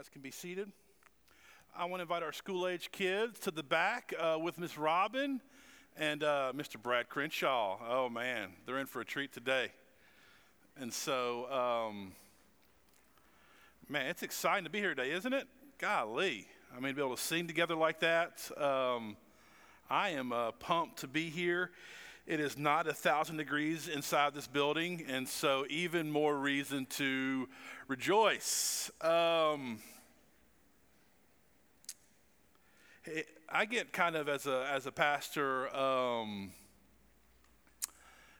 guys can be seated. I want to invite our school age kids to the back uh, with Miss Robin and uh, Mr. Brad Crenshaw. Oh man, they're in for a treat today. And so, um, man, it's exciting to be here today, isn't it? Golly. I mean, to be able to sing together like that. Um, I am uh, pumped to be here. It is not a thousand degrees inside this building, and so even more reason to rejoice. Um, I get kind of as a as a pastor, um,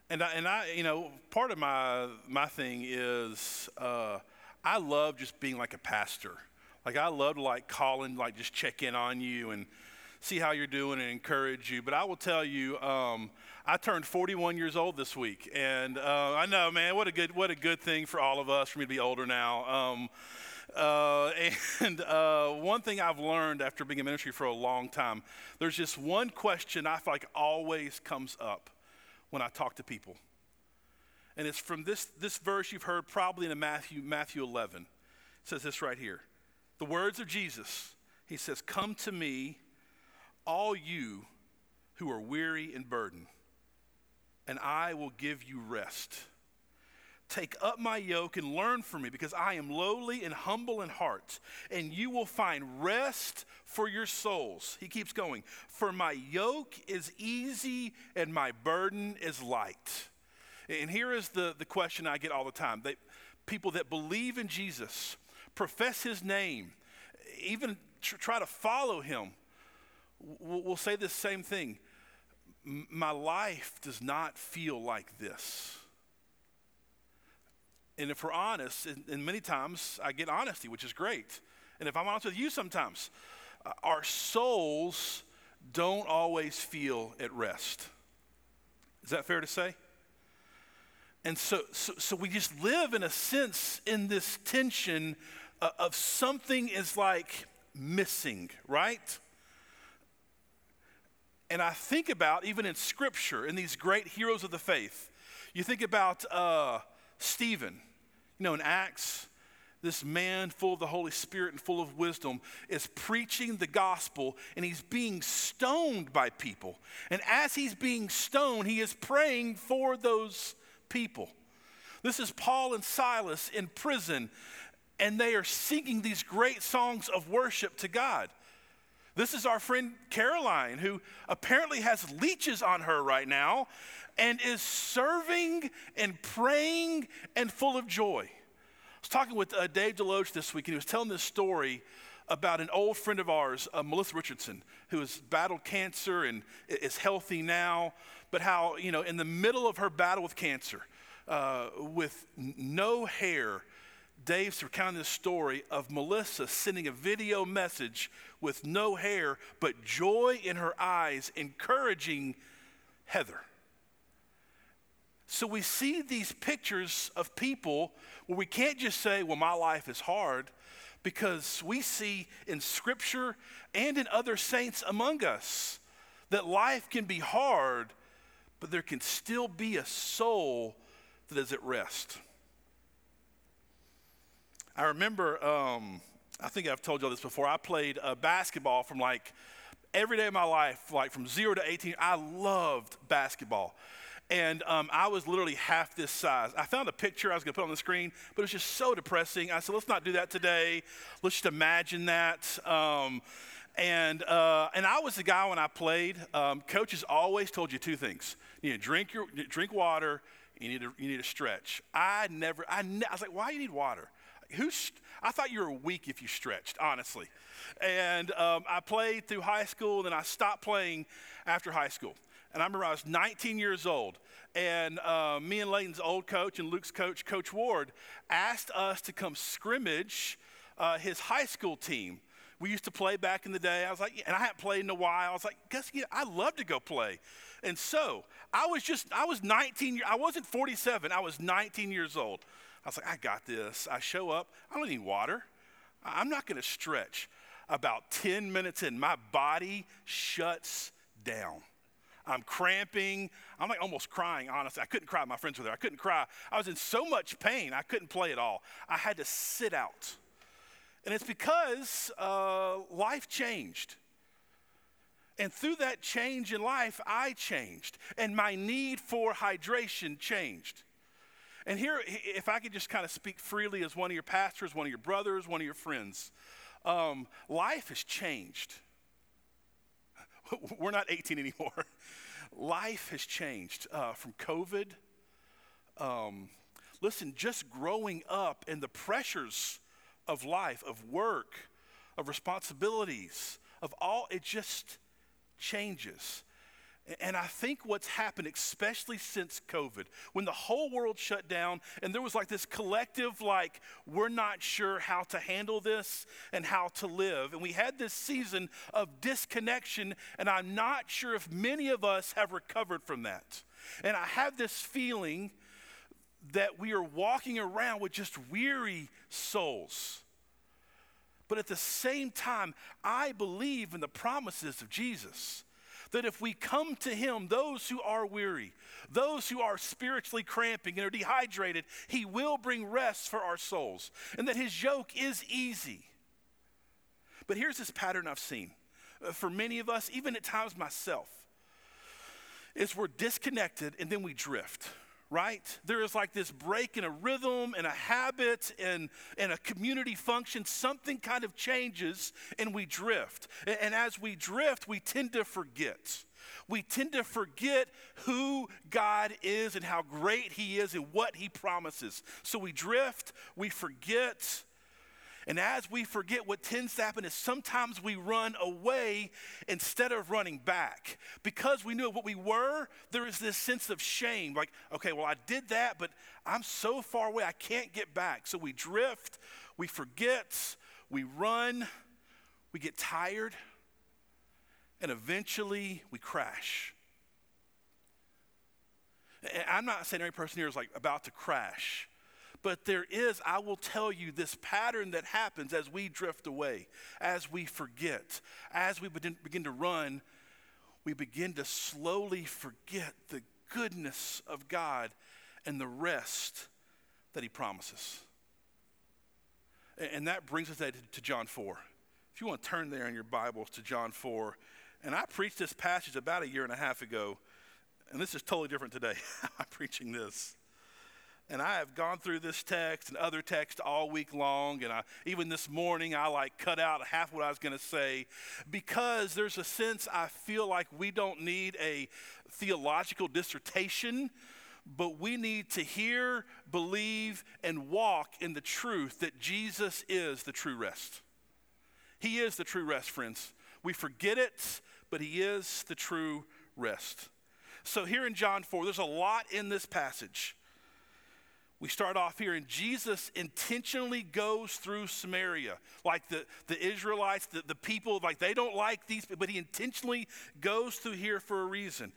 and I, and I you know part of my my thing is uh, I love just being like a pastor. Like I love like call and like just check in on you and see how you're doing and encourage you. But I will tell you, um, I turned 41 years old this week, and uh, I know, man, what a good what a good thing for all of us for me to be older now. Um, uh, and uh, one thing I've learned after being in ministry for a long time, there's just one question I feel like always comes up when I talk to people. And it's from this, this verse you've heard probably in Matthew, Matthew 11. It says this right here. The words of Jesus. He says, Come to me, all you who are weary and burdened, and I will give you rest. Take up my yoke and learn from me, because I am lowly and humble in heart, and you will find rest for your souls. He keeps going. For my yoke is easy and my burden is light. And here is the, the question I get all the time they, people that believe in Jesus, profess his name, even tr- try to follow him, will, will say the same thing. My life does not feel like this and if we're honest, and, and, many times I get honesty, which is great. And if I'm honest with you sometimes, uh, our souls don't always feel at rest. Is that fair to say? And so, so, so we just live in a sense in this tension uh, of something is like missing, right? And I think about, even in scripture, in these great heroes of the faith, you think about uh, Stephen you know, in Acts, this man full of the Holy Spirit and full of wisdom is preaching the gospel and he's being stoned by people. And as he's being stoned, he is praying for those people. This is Paul and Silas in prison, and they are singing these great songs of worship to God. This is our friend Caroline, who apparently has leeches on her right now and is serving and praying and full of joy. I was talking with uh, Dave Deloach this week, and he was telling this story about an old friend of ours, uh, Melissa Richardson, who has battled cancer and is healthy now, but how, you know, in the middle of her battle with cancer, uh, with no hair, Dave's recounting this story of Melissa sending a video message with no hair, but joy in her eyes, encouraging Heather. So we see these pictures of people where we can't just say, well, my life is hard, because we see in Scripture and in other saints among us that life can be hard, but there can still be a soul that is at rest. I remember, um, I think I've told you all this before, I played uh, basketball from like every day of my life, like from zero to 18. I loved basketball. And um, I was literally half this size. I found a picture I was going to put on the screen, but it was just so depressing. I said, let's not do that today. Let's just imagine that. Um, and, uh, and I was the guy when I played. Um, coaches always told you two things you need drink, your, drink water, you need, to, you need to stretch. I never, I, ne- I was like, why do you need water? Who's, I thought you were weak if you stretched, honestly. And um, I played through high school, and then I stopped playing after high school. And I remember I was 19 years old, and uh, me and Layton's old coach and Luke's coach, Coach Ward, asked us to come scrimmage uh, his high school team. We used to play back in the day. I was like, and I hadn't played in a while. I was like, guess yeah, I love to go play. And so I was just, I was 19, I wasn't 47, I was 19 years old. I was like, I got this. I show up, I don't need water. I'm not going to stretch. About 10 minutes in, my body shuts down. I'm cramping. I'm like almost crying, honestly. I couldn't cry. My friends were there. I couldn't cry. I was in so much pain, I couldn't play at all. I had to sit out. And it's because uh, life changed. And through that change in life, I changed, and my need for hydration changed. And here, if I could just kind of speak freely as one of your pastors, one of your brothers, one of your friends, um, life has changed. We're not 18 anymore. life has changed uh, from COVID. Um, listen, just growing up and the pressures of life, of work, of responsibilities, of all, it just changes. And I think what's happened, especially since COVID, when the whole world shut down and there was like this collective, like, we're not sure how to handle this and how to live. And we had this season of disconnection, and I'm not sure if many of us have recovered from that. And I have this feeling that we are walking around with just weary souls. But at the same time, I believe in the promises of Jesus. That if we come to Him, those who are weary, those who are spiritually cramping and are dehydrated, He will bring rest for our souls. And that His yoke is easy. But here's this pattern I've seen uh, for many of us, even at times myself, is we're disconnected and then we drift right? There is like this break in a rhythm and a habit and, and a community function. Something kind of changes and we drift. And, and as we drift, we tend to forget. We tend to forget who God is and how great He is and what He promises. So we drift, we forget, and as we forget, what tends to happen is sometimes we run away instead of running back. Because we knew what we were, there is this sense of shame like, okay, well, I did that, but I'm so far away, I can't get back. So we drift, we forget, we run, we get tired, and eventually we crash. And I'm not saying every person here is like about to crash. But there is, I will tell you, this pattern that happens as we drift away, as we forget, as we begin to run, we begin to slowly forget the goodness of God and the rest that He promises. And that brings us to John 4. If you want to turn there in your Bibles to John 4, and I preached this passage about a year and a half ago, and this is totally different today. I'm preaching this. And I have gone through this text and other texts all week long. And I, even this morning, I like cut out half what I was going to say because there's a sense I feel like we don't need a theological dissertation, but we need to hear, believe, and walk in the truth that Jesus is the true rest. He is the true rest, friends. We forget it, but He is the true rest. So, here in John 4, there's a lot in this passage. We start off here, and Jesus intentionally goes through Samaria. Like the, the Israelites, the, the people, like they don't like these, but he intentionally goes through here for a reason.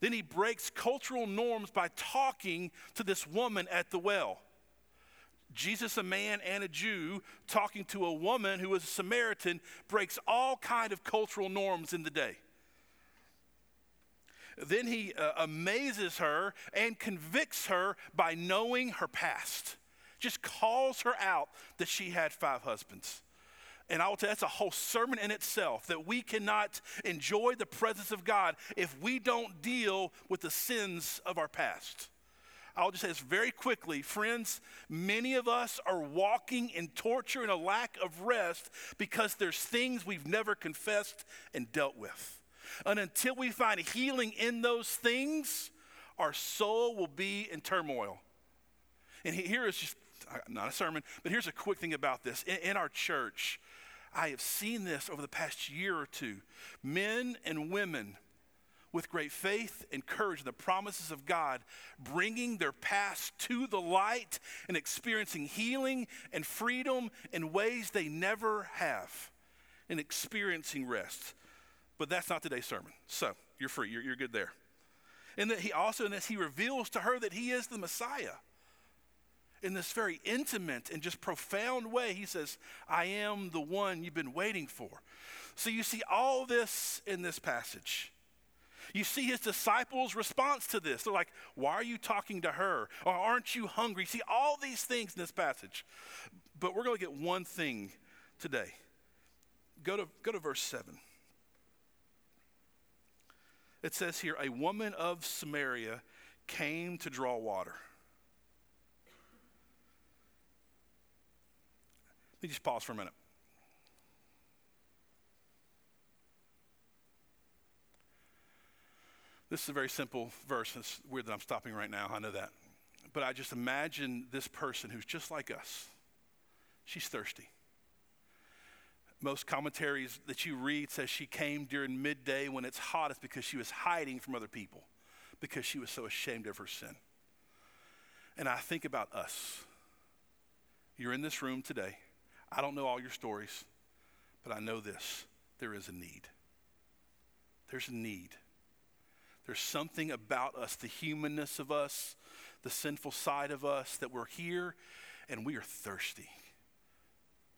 Then he breaks cultural norms by talking to this woman at the well. Jesus, a man and a Jew, talking to a woman who was a Samaritan, breaks all kind of cultural norms in the day. Then he uh, amazes her and convicts her by knowing her past. Just calls her out that she had five husbands. And I will tell you, that's a whole sermon in itself that we cannot enjoy the presence of God if we don't deal with the sins of our past. I'll just say this very quickly. Friends, many of us are walking in torture and a lack of rest because there's things we've never confessed and dealt with. And until we find healing in those things, our soul will be in turmoil. And here is just uh, not a sermon, but here's a quick thing about this. In, in, our church, I have seen this over the past year or two. Men and women with great faith and courage in the promises of God, bringing their past to the light and experiencing healing and freedom in ways they never have, and experiencing rest. But that's not today's sermon. So you're free. You're, you're good there. And that he also, in this, he reveals to her that he is the Messiah. In this very intimate and just profound way, he says, I am the one you've been waiting for. So you see all this in this passage. You see his disciples' response to this. They're like, Why are you talking to her? Or aren't you hungry? See all these things in this passage. But we're going to get one thing today. Go to, go to verse 7. It says here, a woman of Samaria came to draw water. Let me just pause for a minute. This is a very simple verse. It's weird that I'm stopping right now. I know that. But I just imagine this person who's just like us. She's thirsty. Most commentaries that you read says she came during midday when it's hottest because she was hiding from other people because she was so ashamed of her sin. And I think about us. You're in this room today. I don't know all your stories, but I know this there is a need. There's a need. There's something about us, the humanness of us, the sinful side of us, that we're here and we are thirsty.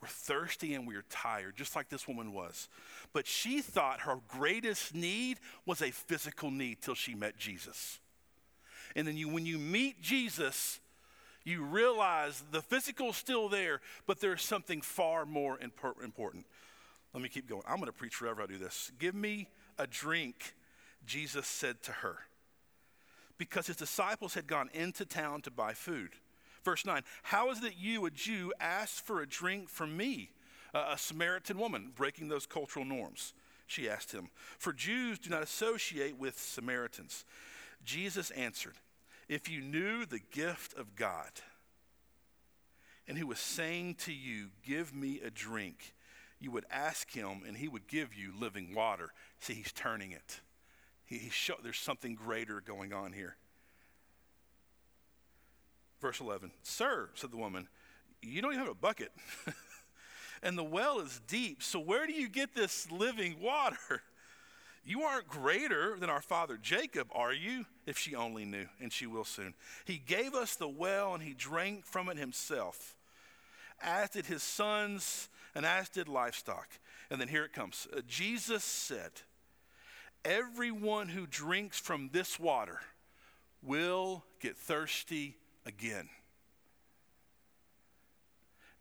We're thirsty and we're tired, just like this woman was. But she thought her greatest need was a physical need till she met Jesus. And then you, when you meet Jesus, you realize the physical's still there, but there's something far more important. Let me keep going. I'm going to preach forever. I do this. Give me a drink, Jesus said to her, because his disciples had gone into town to buy food. Verse 9 How is it that you, a Jew, ask for a drink from me, a Samaritan woman, breaking those cultural norms? She asked him. For Jews do not associate with Samaritans. Jesus answered, If you knew the gift of God, and who was saying to you, Give me a drink, you would ask him, and he would give you living water. See, he's turning it. He, he show, there's something greater going on here. Verse 11 Sir, said the woman, you don't even have a bucket, and the well is deep. So where do you get this living water? You aren't greater than our father Jacob, are you? If she only knew, and she will soon. He gave us the well, and he drank from it himself, as did his sons, and as did livestock. And then here it comes uh, Jesus said, Everyone who drinks from this water will get thirsty again.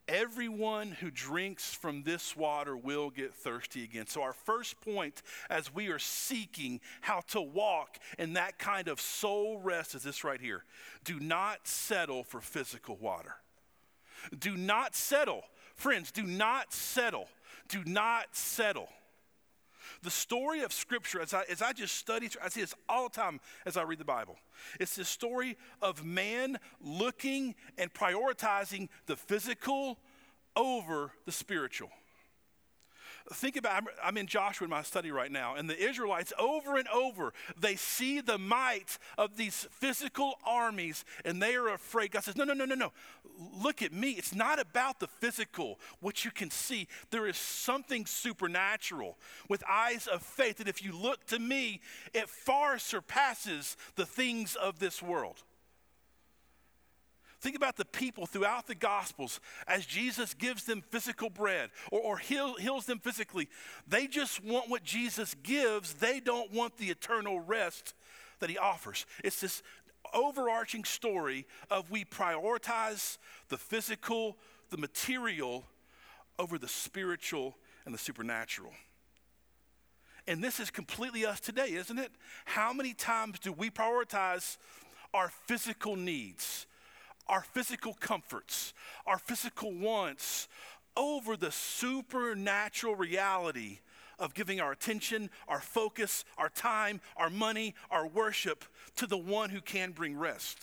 Everyone who drinks from this water will get thirsty again. So, our first point as we are seeking how to walk in that kind of soul rest is this right here do not settle for physical water. Do not settle. Friends, do not settle. Do not settle. The story of Scripture, as I, as I just study, I see this all the time as I read the Bible. It's the story of man looking and prioritizing the physical over the spiritual think about I'm in Joshua in my study right now, and the Israelites over and over, they see the might of these physical armies and they are afraid. God says, No, no, no, no, no. Look at me. It's not about the physical, what you can see. There is something supernatural with eyes of faith that if you look to me, it far surpasses the things of this world. Think about the people throughout the Gospels as Jesus gives them physical bread or, or heal, heals them physically. They just want what Jesus gives, they don't want the eternal rest that he offers. It's this overarching story of we prioritize the physical, the material over the spiritual and the supernatural. And this is completely us today, isn't it? How many times do we prioritize our physical needs? Our physical comforts, our physical wants over the supernatural reality of giving our attention, our focus, our time, our money, our worship to the one who can bring rest.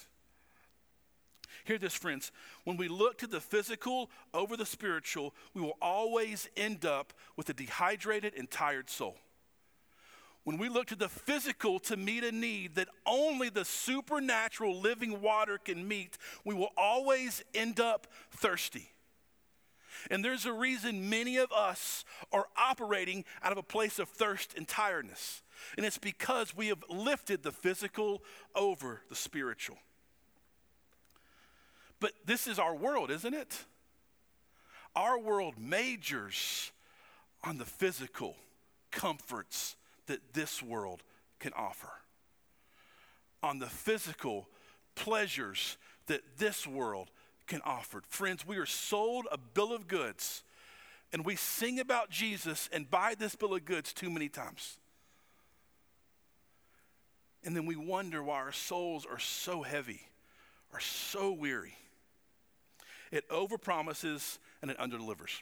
Hear this, friends. When we look to the physical over the spiritual, we will always end up with a dehydrated and tired soul when we look to the physical to meet a need that only the supernatural living water can meet, we will always end up thirsty. And there's a reason many of us are operating out of a place of thirst and tiredness. And it's because we have lifted the physical over the spiritual. But this is our world, isn't it? Our world majors on the physical comforts that this world can offer, on the physical pleasures that this world can offer. Friends, we are sold a bill of goods And we sing about Jesus and buy this bill of goods too many times. And then we wonder why our souls are so heavy, are so weary. It overpromises and it underdelivers.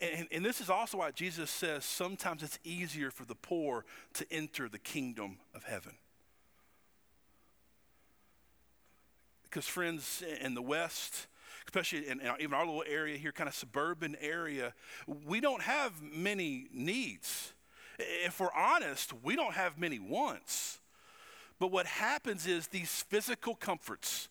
And, and, this is also why Jesus says sometimes it's easier for the poor to enter the kingdom of heaven. Because, friends, in the West, especially in, in our, even our little area here, kind of suburban area, we don't have many needs. If we're honest, we don't have many wants. But what happens is these physical comforts,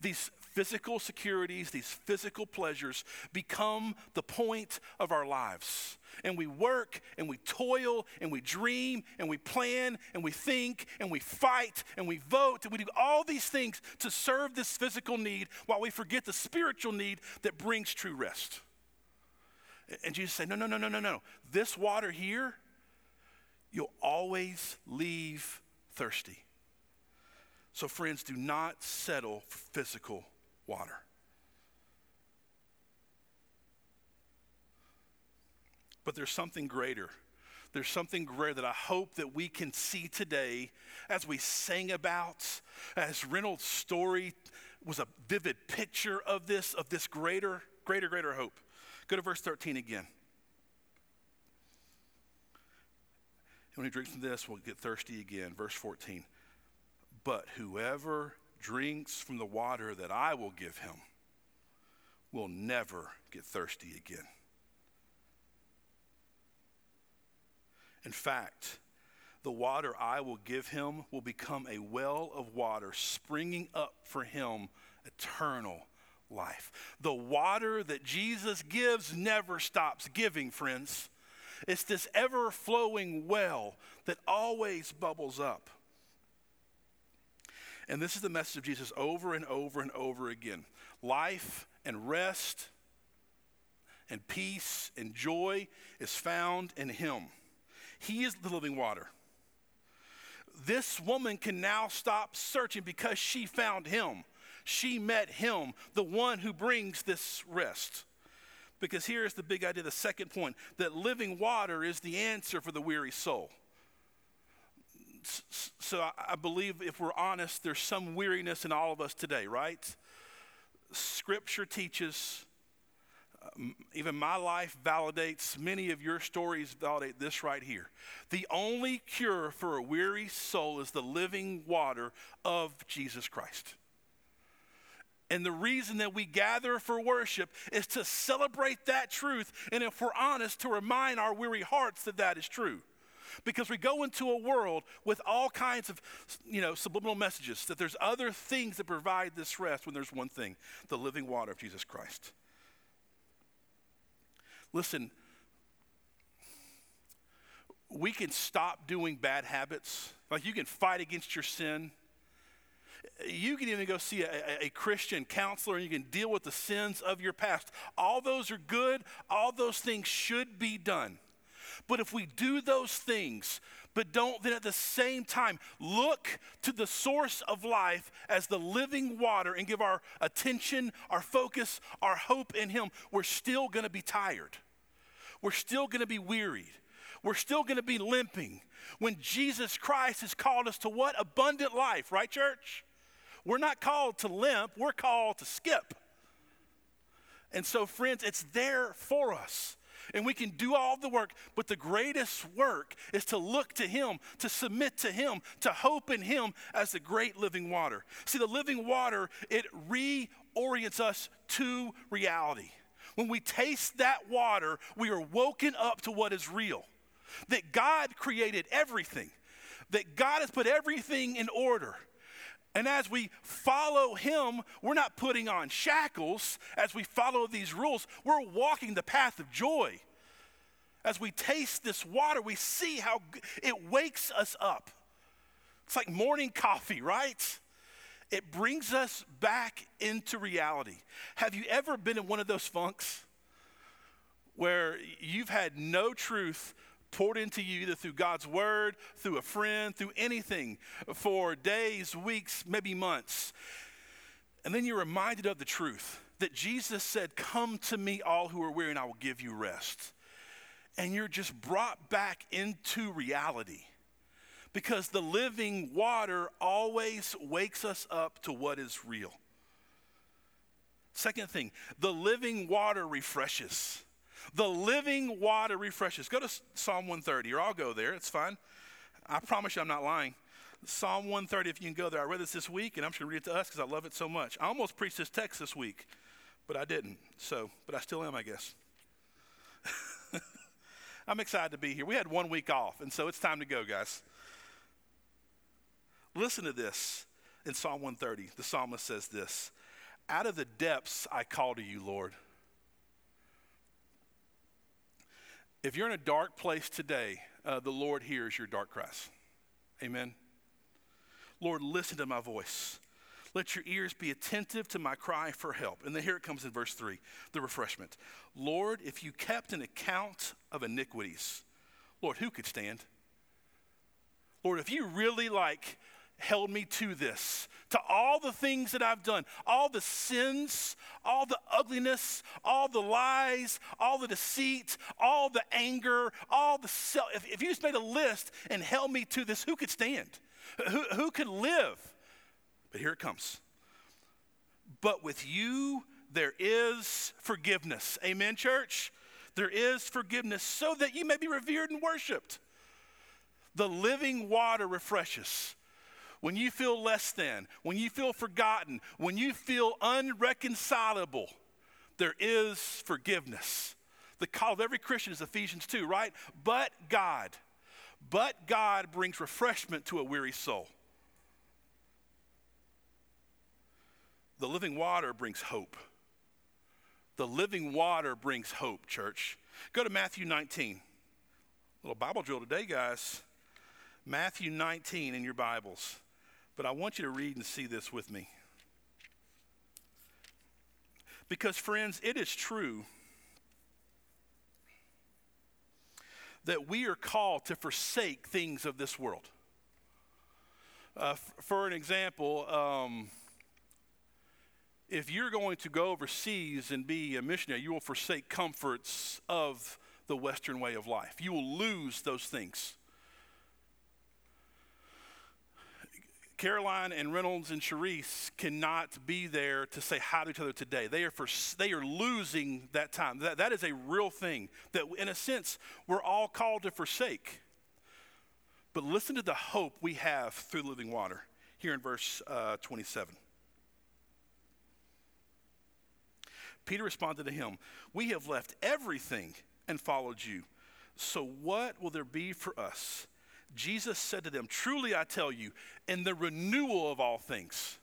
these physical securities, these physical pleasures become the point of our lives. And we work and we toil and we dream and we plan and we think and we fight and we vote and we do all these things to serve this physical need while we forget the spiritual need that brings true rest. And Jesus said, No, no, no, no, no, no. This water here, you'll always leave thirsty. So, friends, do not settle for physical water. But there's something greater. There's something greater that I hope that we can see today as we sang about, as Reynolds' story was a vivid picture of this, of this greater, greater, greater hope. Go to verse 13 again. When he drinks from this, we'll get thirsty again. Verse 14. But whoever drinks from the water that I will give him will never get thirsty again. In fact, the water I will give him will become a well of water springing up for him eternal life. The water that Jesus gives never stops giving, friends. It's this ever flowing well that always bubbles up. And this is the message of Jesus over and over and over again life and rest and peace and joy is found in Him. He is the living water. This woman can now stop searching because she found Him. She met Him, the one who brings this rest. Because here is the big idea, the second point that living water is the answer for the weary soul so I believe if we're honest, there's some weariness in all of us today, right? Scripture teaches, um, even my life validates, many of your stories validate this right here. The only cure for a weary soul is the living water of Jesus Christ. And the reason that we gather for worship is to celebrate that truth, and if we're honest, to remind our weary hearts that that is true because we go into a world with all kinds of you know subliminal messages that there's other things that provide this rest when there's one thing the living water of jesus christ listen we can stop doing bad habits like you can fight against your sin you can even go see a, a, Christian counselor and you can deal with the sins of your past. All those are good. All those things should be done. But if we do those things, but don't then at the same time look to the source of life as the living water and give our attention, our focus, our hope in Him, we're still going to be tired. We're still going to be wearied. We're still going to be limping. When Jesus Christ has called us to what? Abundant life, right, church? We're not called to limp, we're called to skip. And so, friends, it's there for us and we can do all the work, but the greatest work is to look to Him, to submit to Him, to hope in Him as the great living water. See, the living water, it reorients us to reality. When we taste that water, we are woken up to what is real that God created everything, that God has put everything in order. And as we follow him, we're not putting on shackles as we follow these rules. We're walking the path of joy. As we taste this water, we see how it wakes us up. It's like morning coffee, right? It brings us back into reality. Have you ever been in one of those funks where you've had no truth poured into you either through God's word, through a friend, through anything for days, weeks, maybe months. And then you're reminded of the truth that Jesus said, Come to me, all who are weary, and I will give you rest. And you're just brought back into reality because the living water always wakes us up to what is real. Second thing, the living water refreshes. The living water refreshes. Go to Psalm 130, or I'll go there. It's fine. I promise you I'm not lying. Psalm 130, if you can go there. I read this this week, and I'm just going to read it to us because I love it so much. I almost preached this text this week, but I didn't. So, but I still am, I guess. I'm excited to be here. We had one week off, and so it's time to go, guys. Listen to this in Psalm 130. The psalmist says this Out of the depths I call to you, Lord. If you're in a dark place today, uh, the Lord hears your dark cries. Amen. Lord, listen to my voice. Let your ears be attentive to my cry for help. And then here it comes in verse 3 the refreshment. Lord, if you kept an account of iniquities, Lord, who could stand? Lord, if you really like held me to this, to all the things that I've done, all the sins, all the ugliness, all the lies, all the deceit, all the anger, all the self. If, if you just made a list and held me to this, who could stand? Who, who could live? But here it comes. But with you, there is forgiveness. Amen, church? There is forgiveness so that you may be revered and worshiped. The living water refreshes when you feel less than, when you feel forgotten, when you feel unreconcilable, there is forgiveness. The call of every Christian is Ephesians 2, right? But God, but God brings refreshment to a weary soul. The living water brings hope. The living water brings hope, church. Go to Matthew 19. A little Bible drill today, guys. Matthew 19 in your Bibles. But I want you to read and see this with me. Because, friends, it is true that we are called to forsake things of this world. Uh, f- for an example, um, if you're going to go overseas and be a missionary, you will forsake comforts of the Western way of life. You will lose those things. Caroline and Reynolds and Charisse cannot be there to say hi to each other today. They are, for, they are losing that time. That, that is a real thing that, in a sense, we're all called to forsake. But listen to the hope we have through living water here in verse uh, 27. Peter responded to him, We have left everything and followed you. So what will there be for us? Jesus said to them, Truly I tell you, in the renewal of all things,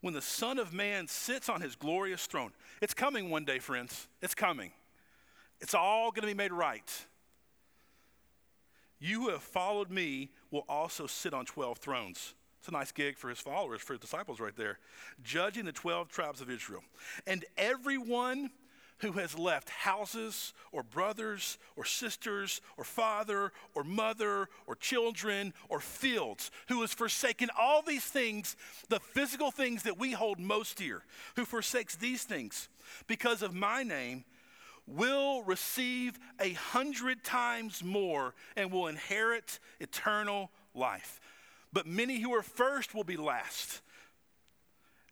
when the Son of Man sits on his glorious throne, it's coming one day, friends. It's coming. It's all going to be made right. You who have followed me will also sit on 12 thrones. It's a nice gig for his followers, for his disciples right there. Judging the 12 tribes of Israel. And everyone who has left houses or brothers or sisters or father or mother or children or fields, who has forsaken all these things, the physical things that we hold most dear, who forsakes these things because of my name, will receive a hundred times more and will inherit eternal life. But many who are first will be last,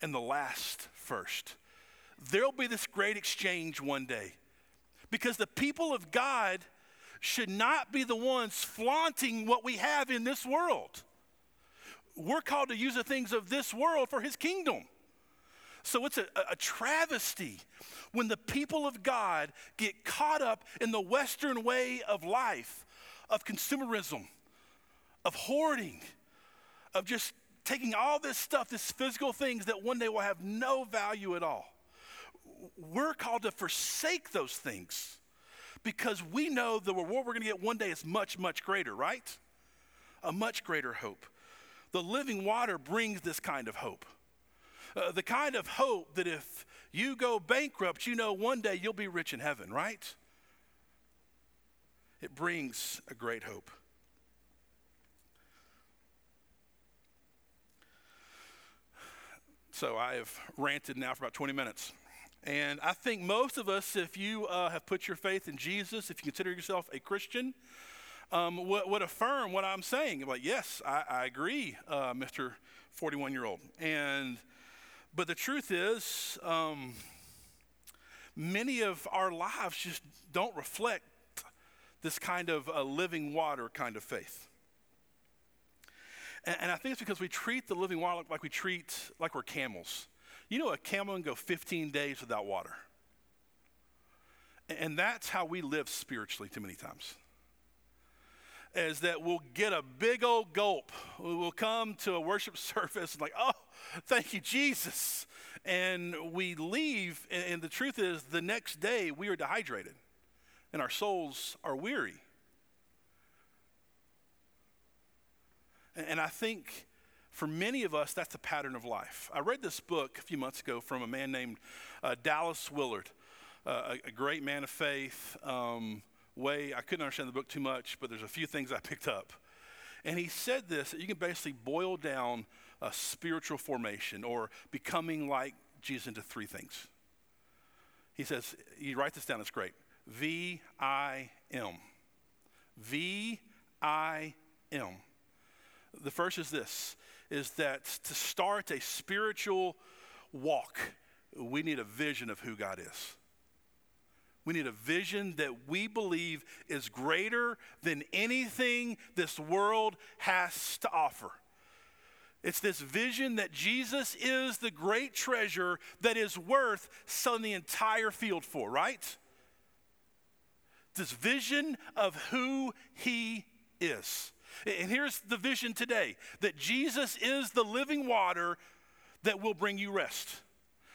and the last first there'll be this great exchange one day. Because the people of God should not be the ones flaunting what we have in this world. We're called to use the things of this world for his kingdom. So it's a, a, travesty when the people of God get caught up in the Western way of life, of consumerism, of hoarding, of just taking all this stuff, this physical things that one day will have no value at all we're called to forsake those things because we know the reward we're going to get one day is much, much greater, right? A much greater hope. The living water brings this kind of hope. Uh, the kind of hope that if you go bankrupt, you know one day you'll be rich in heaven, right? It brings a great hope. So I have ranted now for about 20 minutes. And I think most of us, if you uh, have put your faith in Jesus, if you consider yourself a Christian, um, would, would, affirm what I'm saying. Like, yes, I, I agree, uh, Mr. 41 year old. And, but the truth is, um, many of our lives just don't reflect this kind of a living water kind of faith. And, and I think it's because we treat the living water like we treat, like we're camels. You know, a camel can go 15 days without water. And that's how we live spiritually too many times. Is that we'll get a big old gulp. We'll come to a worship service and like, oh, thank you, Jesus. And we leave, and the truth is, the next day we are dehydrated and our souls are weary. And I think for many of us, that's the pattern of life. I read this book a few months ago from a man named uh, Dallas Willard, uh, a, a, great man of faith. Um, way, I couldn't understand the book too much, but there's a few things I picked up. And he said this that you can basically boil down a spiritual formation or becoming like Jesus into three things. He says, you write this down, it's great. V I M. V I M. The first is this is that to start a spiritual walk, we need a vision of who God is. We need a vision that we believe is greater than anything this world has to offer. It's this vision that Jesus is the great treasure that is worth selling the entire field for, right? This vision of who he is. And here's the vision today that Jesus is the living water that will bring you rest.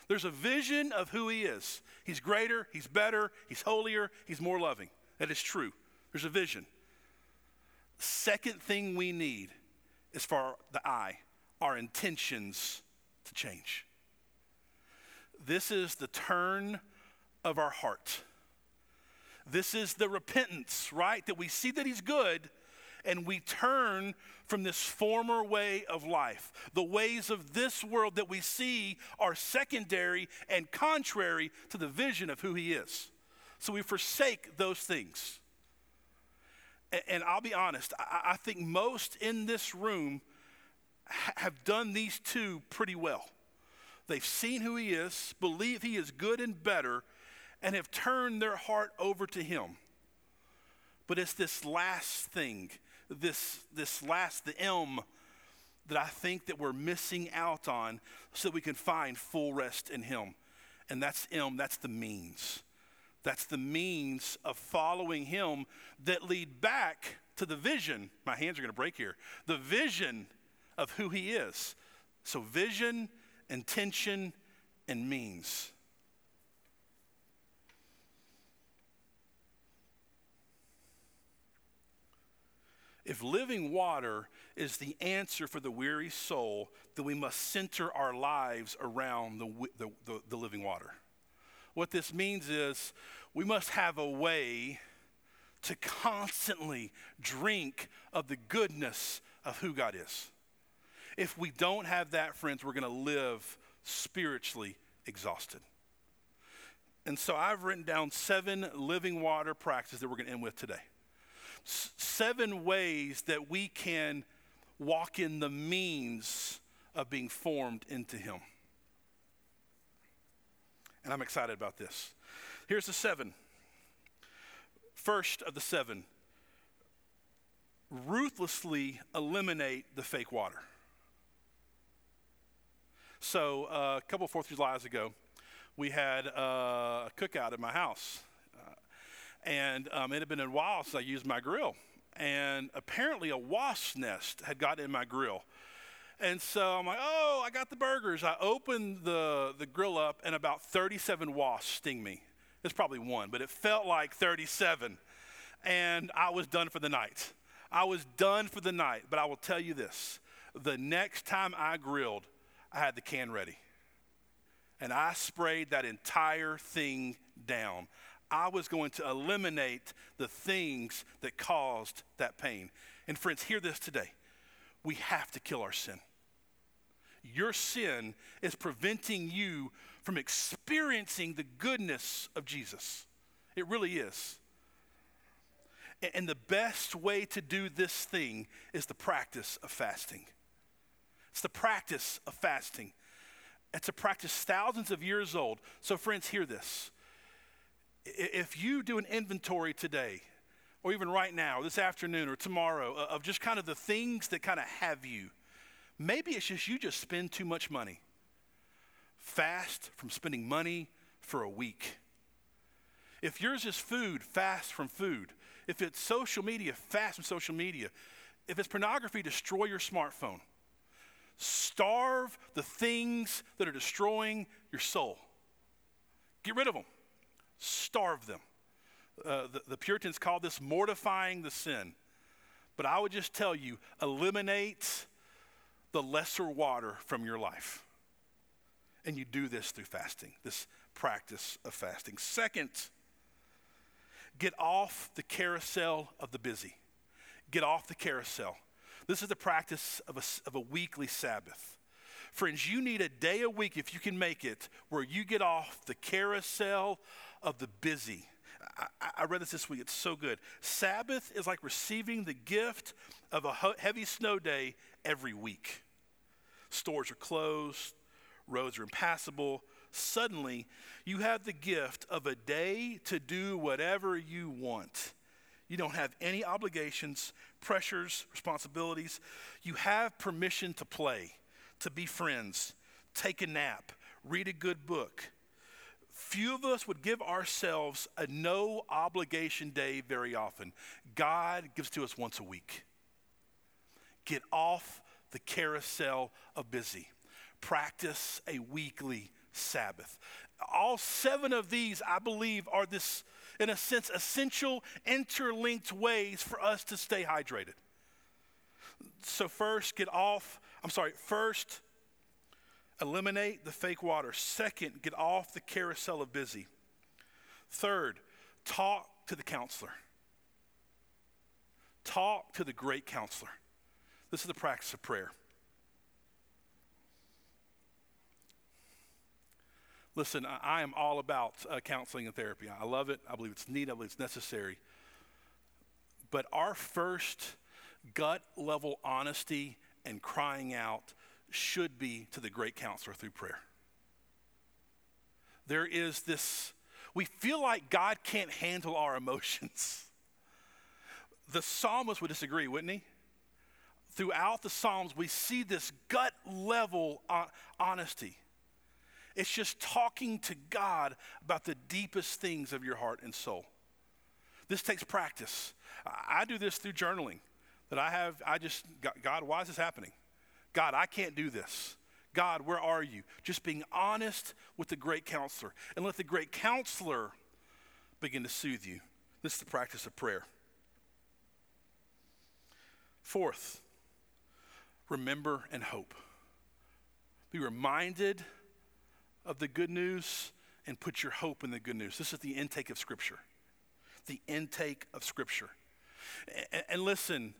There's a vision of who he is. He's greater, he's better, he's holier, he's more loving. That is true. There's a vision. Second thing we need is for the eye, our intentions to change. This is the turn of our heart. This is the repentance, right? That we see that he's good and we turn from this former way of life. The ways of this world that we see are secondary and contrary to the vision of who He is. So we forsake those things. And, I'll be honest, I, think most in this room have done these two pretty well. They've seen who He is, believe He is good and better, and have turned their heart over to Him. But it's this last thing this, this last, the M, that I think that we're missing out on so that we can find full rest in Him. And that's M, that's the means. That's the means of following Him that lead back to the vision. My hands are going to break here. The vision of who He is. So, vision, intention, and means. If living water is the answer for the weary soul, then we must center our lives around the, the, the, the living water. What this means is we must have a way to constantly drink of the goodness of who God is. If we don't have that, friends, we're going to live spiritually exhausted. And so I've written down seven living water practices that we're going to end with today seven ways that we can walk in the means of being formed into Him. And I'm excited about this. Here's the seven. First of the seven ruthlessly eliminate the fake water. So, uh, a couple of Fourth of July's ago, we had uh, a cookout at my house. And um, it had been a while since I used my grill. And apparently, a wasp nest had got in my grill. And so I'm like, oh, I got the burgers. I opened the, the grill up, and about 37 wasps sting me. It's probably one, but it felt like 37. And I was done for the night. I was done for the night. But I will tell you this the next time I grilled, I had the can ready. And I sprayed that entire thing down. I was going to eliminate the things that caused that pain. And friends, hear this today. We have to kill our sin. your sin is preventing you from experiencing the goodness of Jesus. It really is. And the best way to do this thing is the practice of fasting. It's the practice of fasting. It's a practice thousands of years old. So, friends, hear this. If you do an inventory today, or even right now, this afternoon, or tomorrow, of just kind of the things that kind of have you, maybe it's just you just spend too much money. Fast from spending money for a week. If yours is food, fast from food. If it's social media, fast from social media. If it's pornography, destroy your smartphone. Starve the things that are destroying your soul. Get rid of them. Starve them. Uh, the, the Puritans called this mortifying the sin. But I would just tell you eliminate the lesser water from your life. And you do this through fasting, this practice of fasting. Second, Get off the carousel of the busy. Get off the carousel. This is the practice of a, of a weekly Sabbath. Friends, you need a day a week, if you can make it, where you get off the carousel of the busy. I, I read this this week. It's so good. Sabbath is like receiving the gift of a heavy snow day every week. Stores are closed, roads are impassable, suddenly you have the gift of a day to do whatever you want. You don't have any obligations, pressures, responsibilities. You have permission to play, to be friends, take a nap, read a good book. Few of us would give ourselves a no obligation day very often. God gives to us once a week. Get off the carousel of busy. Practice a weekly Sabbath. All seven of these, I believe, are this, in a sense, essential interlinked ways for us to stay hydrated. So, first, get off, I'm sorry, first, eliminate the fake water. Second, get off the carousel of busy. Third, talk to the counselor. Talk to the great counselor. This is the practice of prayer. Listen, I, am all about uh, counseling and therapy. I love it. I believe it's neat. I believe it's necessary. But our first gut level honesty and crying out should be to the great counselor through prayer. There is this, we feel like God can't handle our emotions. The psalmist would disagree, wouldn't he? Throughout the Psalms, we see this gut level honesty. It's just talking to God about the deepest things of your heart and soul. This takes practice. I do this through journaling. That I have, I just, God, why is this happening? God, I can't do this. God, where are you? Just being honest with the great counselor. And let the great counselor begin to soothe you. This is the practice of prayer. Fourth, remember and hope. Be reminded of the good news and put your hope in the good news. This is the intake of Scripture. The intake of Scripture. And, listen,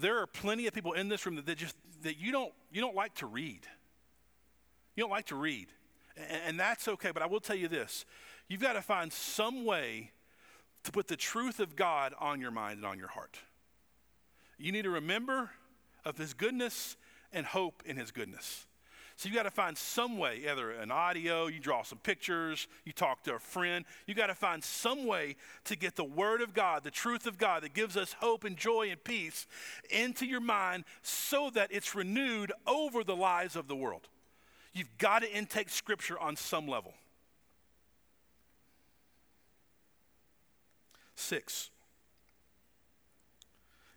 there are plenty of people in this room that, that just that you don't you don't like to read. You don't like to read. And, and that's okay, but I will tell you this. You've got to find some way to put the truth of God on your mind and on your heart. You need to remember of his goodness and hope in his goodness. So you got to find some way, either an audio, you draw some pictures, you talk to a friend. You got to find some way to get the Word of God, the truth of God that gives us hope and joy and peace into your mind so that it's renewed over the lies of the world. You've got to intake Scripture on some level. Six,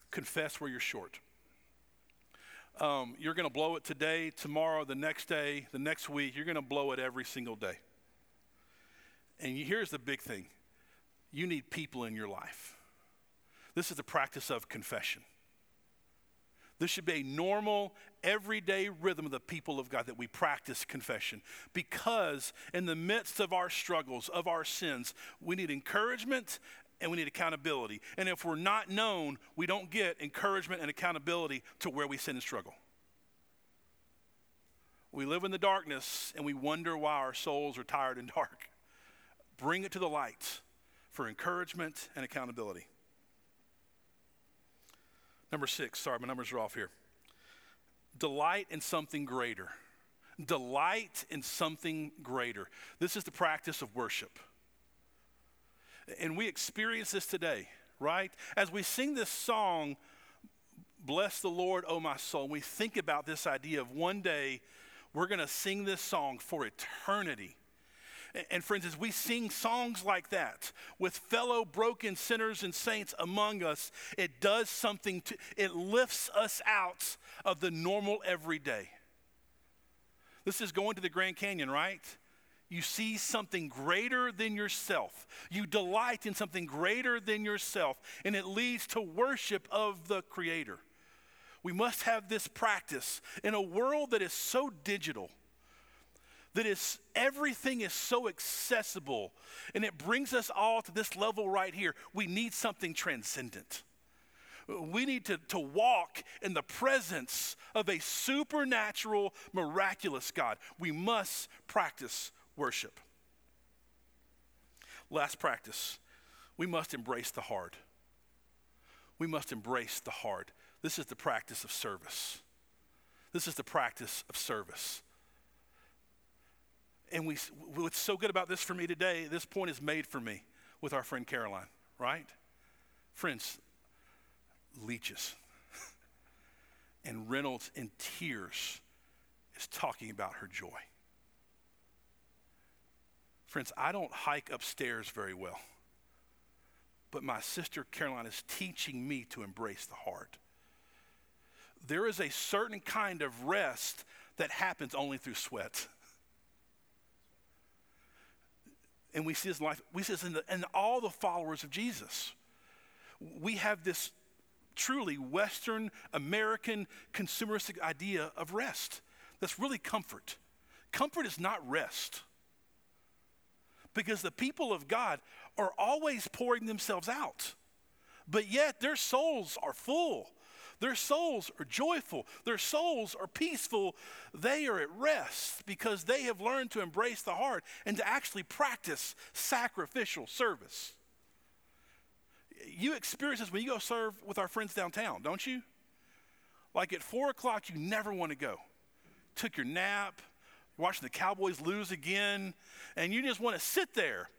confess where you're short. Um, you're going to blow it today, tomorrow, the next day, the next week. You're going to blow it every single day. And here's the big thing you need people in your life. This is the practice of confession. This should be a normal, everyday rhythm of the people of God that we practice confession. Because in the midst of our struggles, of our sins, we need encouragement and we need accountability. And if we're not known, we don't get encouragement and accountability to where we sin and struggle. We live in the darkness and we wonder why our souls are tired and dark. Bring it to the light for encouragement and accountability. Number six, sorry, my numbers are off here. Delight in something greater. Delight in something greater. This is the practice of worship. And we experience this today, right? As we sing this song, Bless the Lord, O my soul, we think about this idea of one day we're going to sing this song for eternity. And friends, as we sing songs like that with fellow broken sinners and saints among us, it does something to, it lifts us out of the normal everyday. This is going to the Grand Canyon, right? You see something greater than yourself. You delight in something greater than yourself, and it leads to worship of the Creator. We must have this practice in a world that is so digital, that is everything is so accessible, and it brings us all to this level right here. We need something transcendent. We need to, to walk in the presence of a supernatural, miraculous God. We must practice worship. Last practice, we must embrace the hard. We must embrace the hard. This is the practice of service. This is the practice of service. And we, what's so good about this for me today, this point is made for me with our friend Caroline, right? Friends, leeches. and Reynolds, in tears, is talking about her joy. Friends, I don't hike upstairs very well, but my sister Caroline is teaching me to embrace the heart there is a certain kind of rest that happens only through sweat. And we see this in life, we see this in, the, in all the followers of Jesus. We have this truly Western American consumeristic idea of rest. That's really comfort. Comfort is not rest. Because the people of God are always pouring themselves out, but yet their souls are full their souls are joyful. Their souls are peaceful. They are at rest because they have learned to embrace the heart and to actually practice sacrificial service. You experience this when you go serve with our friends downtown, don't you? Like at four o'clock, you never want to go. Took your nap, watching the Cowboys lose again, and you just want to sit there.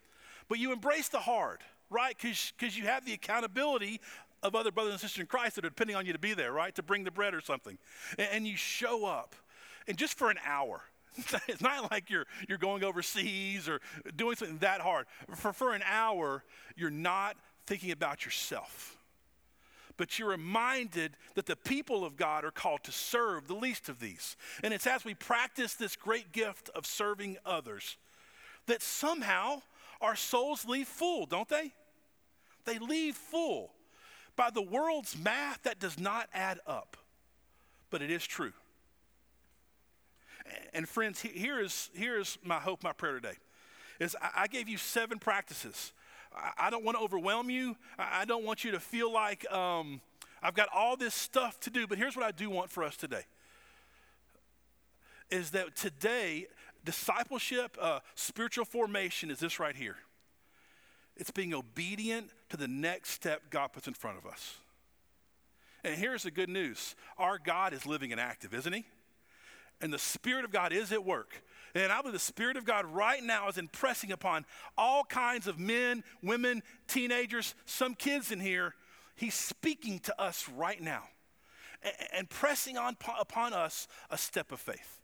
But you embrace the hard, right? Because you have the accountability of other brothers and sisters in Christ that are depending on you to be there, right? To bring the bread or something. And, and you show up, and just for an hour, it's not like you're, you're going overseas or doing something that hard. For, for an hour, you're not thinking about yourself. But you're reminded that the people of God are called to serve the least of these. And it's as we practice this great gift of serving others that somehow our souls leave full, don't they? They leave full. By the world's math, that does not add up, but it is true. And friends, here is, here is my hope, my prayer today. Is I gave you seven practices. I don't want to overwhelm you. I don't want you to feel like um, I've got all this stuff to do. But here's what I do want for us today: is that today discipleship, uh, spiritual formation is this right here. It's being obedient to the next step God puts in front of us. And here's the good news our God is living and active, isn't He? And the Spirit of God is at work. And I believe the Spirit of God right now is impressing upon all kinds of men, women, teenagers, some kids in here. He's speaking to us right now and, pressing on upon us a step of faith.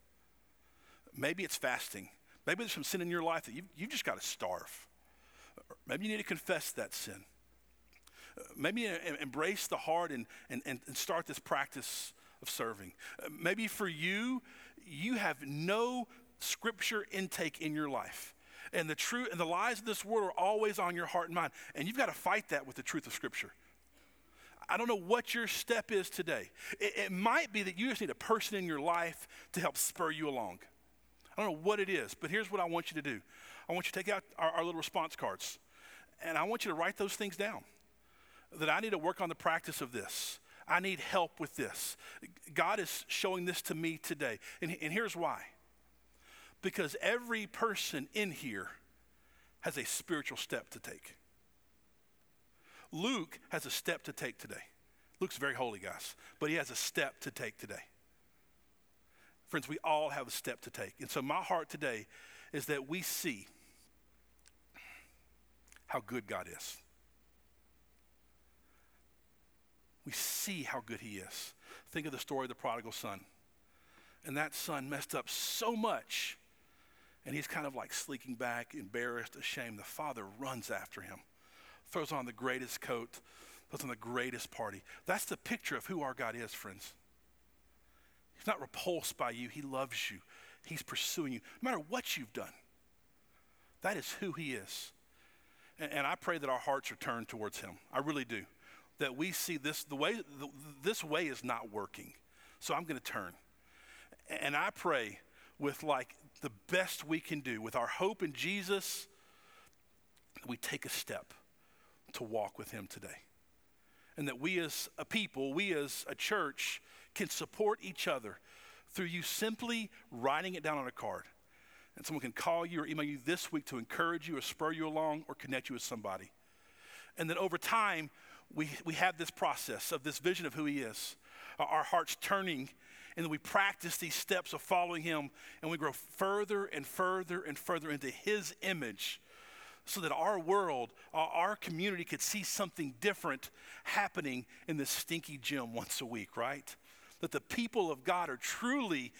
Maybe it's fasting. Maybe there's some sin in your life that you, you've just got to starve. Maybe you need to confess that sin. Maybe embrace the heart and, and, and start this practice of serving. Maybe for you, you have no scripture intake in your life. And the truth and the lies of this world are always on your heart and mind. And you've got to fight that with the truth of scripture. I don't know what your step is today. It, it, might be that you just need a person in your life to help spur you along. I don't know what it is, but here's what I want you to do I want you to take out our, our little response cards, and I want you to write those things down. That I need to work on the practice of this. I need help with this. God is showing this to me today. And, and here's why Because every person in here has a spiritual step to take. Luke has a step to take today. Luke's very holy, guys, but he has a step to take today. Friends, we all have a step to take. And so, my heart today is that we see how good God is. We see how good He is. Think of the story of the prodigal son. And that son messed up so much, and he's kind of like sleeking back, embarrassed, ashamed. The father runs after him, throws on the greatest coat, throws on the greatest party. That's the picture of who our God is, friends. He's not repulsed by you, He loves you. He's pursuing you, no matter what you've done. That is who He is. And, and I pray that our hearts are turned towards Him. I really do. That we see this, the way, the, this way is not working. So I'm going to turn. And I pray with like the best we can do, with our hope in Jesus, we take a step to walk with Him today. And that we as a people, we as a church, can support each other through you simply writing it down on a card. And someone can call you or email you this week to encourage you or spur you along or connect you with somebody. And then over time, we, we have this process of this vision of who He is, our hearts turning, and then we practice these steps of following Him, and we grow further and further and further into His image so that our world, our community could see something different happening in this stinky gym once a week, right? That the people of God are truly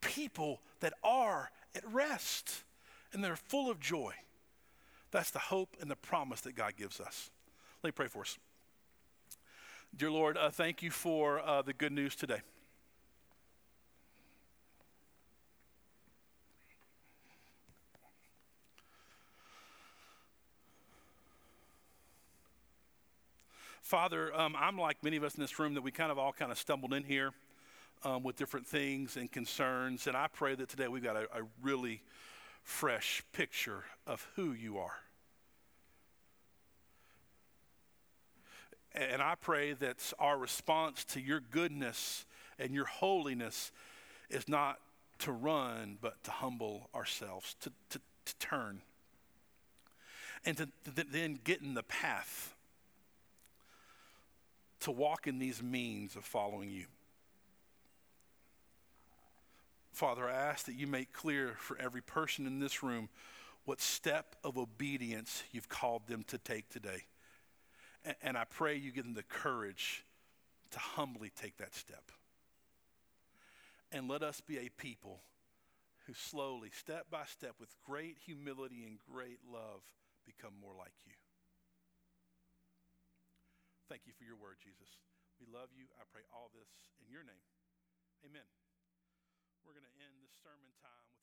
people that are at rest and they're full of joy. That's the hope and the promise that God gives us. Let me pray for us. Dear Lord, uh, thank you for uh, the good news today. Father, um, I'm like many of us in this room that we kind of all kind of stumbled in here um, with different things and concerns. And I pray that today we've got a, a really fresh picture of who you are. And I pray that our response to your goodness and your holiness is not to run, but to humble ourselves, to, to, to turn, and to, to then get in the path to walk in these means of following you. Father, I ask that you make clear for every person in this room what step of obedience you've called them to take today. And, and I pray you give them the courage to humbly take that step. And let us be a people who slowly, step by step, with great humility and great love, become more like you. Thank you for your word, Jesus. We love you. I pray all this in your name. Amen. We're going to end this sermon time